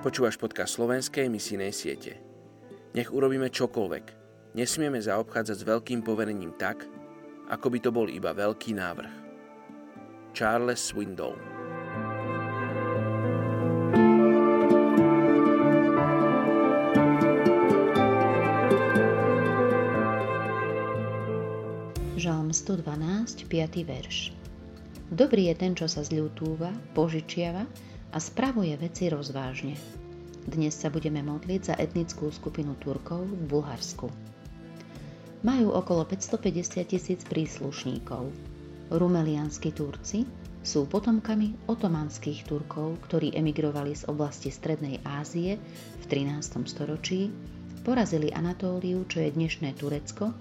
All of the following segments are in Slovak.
Počúvaš podcast slovenskej misijnej siete. Nech urobíme čokoľvek. Nesmieme zaobchádzať s veľkým poverením tak, ako by to bol iba veľký návrh. Charles Swindoll Žalm 112, 5. verš. Dobrý je ten, čo sa zľutúva, požičiava a spravuje veci rozvážne. Dnes sa budeme modliť za etnickú skupinu Turkov v Bulharsku. Majú okolo 550 tisíc príslušníkov. Rumelianskí Turci sú potomkami otomanských Turkov, ktorí emigrovali z oblasti Strednej Ázie v 13. storočí, porazili Anatóliu, čo je dnešné Turecko,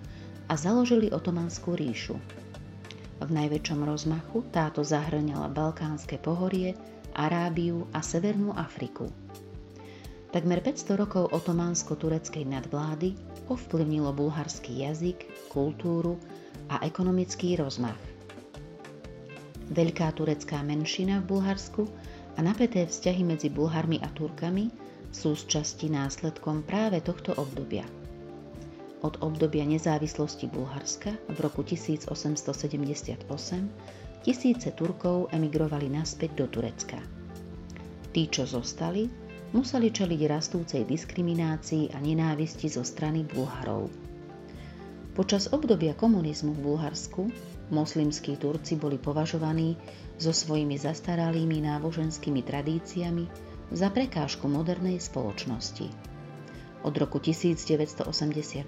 a založili otomanskú ríšu. V najväčšom rozmachu táto zahrňala Balkánske pohorie, Arábiu a Severnú Afriku. Takmer 500 rokov otománsko-tureckej nadvlády ovplyvnilo bulharský jazyk, kultúru a ekonomický rozmach. Veľká turecká menšina v Bulharsku a napäté vzťahy medzi Bulharmi a Turkami sú z časti následkom práve tohto obdobia – od obdobia nezávislosti Bulharska v roku 1878 tisíce Turkov emigrovali naspäť do Turecka. Tí, čo zostali, museli čeliť rastúcej diskriminácii a nenávisti zo strany Bulharov. Počas obdobia komunizmu v Bulharsku moslimskí Turci boli považovaní so svojimi zastaralými náboženskými tradíciami za prekážku modernej spoločnosti. Od roku 1984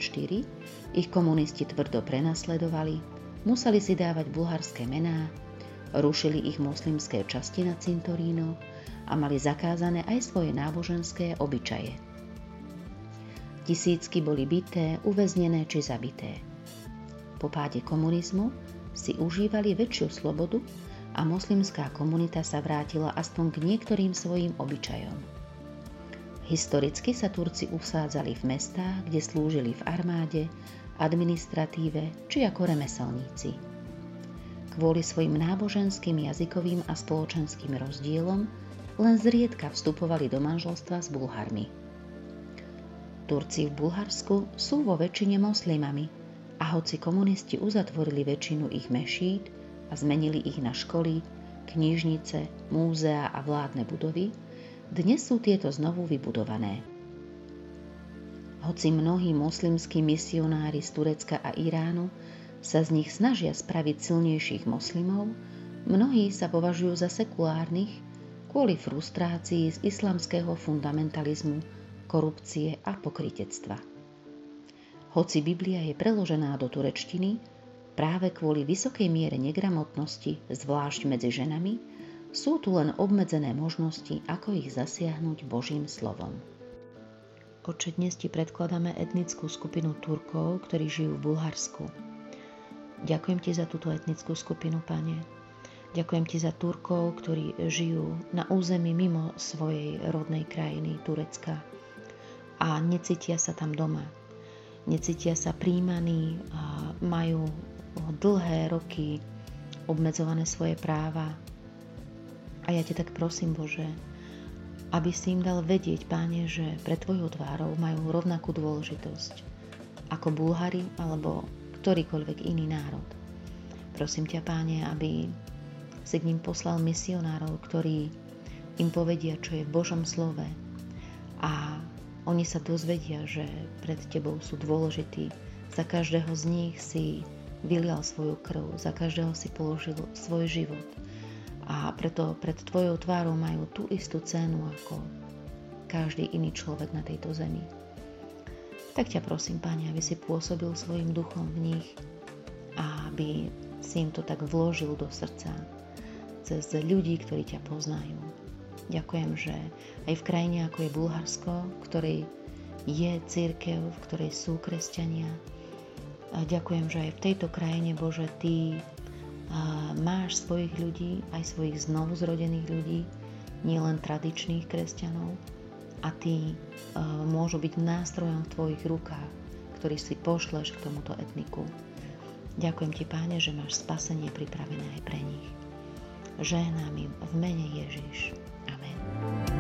ich komunisti tvrdo prenasledovali, museli si dávať bulharské mená, rušili ich moslimské časti na cintoríno a mali zakázané aj svoje náboženské obyčaje. Tisícky boli bité, uväznené či zabité. Po páde komunizmu si užívali väčšiu slobodu a moslimská komunita sa vrátila aspoň k niektorým svojim obyčajom. Historicky sa Turci usádzali v mestách, kde slúžili v armáde, administratíve či ako remeselníci. Kvôli svojim náboženským, jazykovým a spoločenským rozdielom len zriedka vstupovali do manželstva s Bulharmi. Turci v Bulharsku sú vo väčšine moslimami a hoci komunisti uzatvorili väčšinu ich mešít a zmenili ich na školy, knižnice, múzea a vládne budovy, dnes sú tieto znovu vybudované. Hoci mnohí moslimskí misionári z Turecka a Iránu sa z nich snažia spraviť silnejších moslimov, mnohí sa považujú za sekulárnych kvôli frustrácii z islamského fundamentalizmu, korupcie a pokritectva. Hoci Biblia je preložená do turečtiny, práve kvôli vysokej miere negramotnosti, zvlášť medzi ženami, sú tu len obmedzené možnosti, ako ich zasiahnuť Božím slovom. Oče, dnes ti predkladáme etnickú skupinu Turkov, ktorí žijú v Bulharsku. Ďakujem ti za túto etnickú skupinu, pane. Ďakujem ti za Turkov, ktorí žijú na území mimo svojej rodnej krajiny, Turecka. A necítia sa tam doma. Necítia sa príjmaní, a majú dlhé roky obmedzované svoje práva, a ja ťa tak prosím, Bože, aby si im dal vedieť, Páne, že pre Tvojou tvárou majú rovnakú dôležitosť ako Bulhari alebo ktorýkoľvek iný národ. Prosím ťa, Páne, aby si k ním poslal misionárov, ktorí im povedia, čo je v Božom slove a oni sa dozvedia, že pred Tebou sú dôležití. Za každého z nich si vylial svoju krv, za každého si položil svoj život a preto pred tvojou tvárou majú tú istú cenu ako každý iný človek na tejto zemi. Tak ťa prosím, Pane, aby si pôsobil svojim duchom v nich a aby si im to tak vložil do srdca cez ľudí, ktorí ťa poznajú. Ďakujem, že aj v krajine ako je Bulharsko, ktorej je církev, v ktorej sú kresťania, a ďakujem, že aj v tejto krajine, Bože, Ty máš svojich ľudí, aj svojich znovu zrodených ľudí, nielen tradičných kresťanov a tí uh, môžu byť nástrojom v tvojich rukách, ktorý si pošleš k tomuto etniku. Ďakujem ti, Páne, že máš spasenie pripravené aj pre nich. Žehnám im v mene Ježiš. Amen.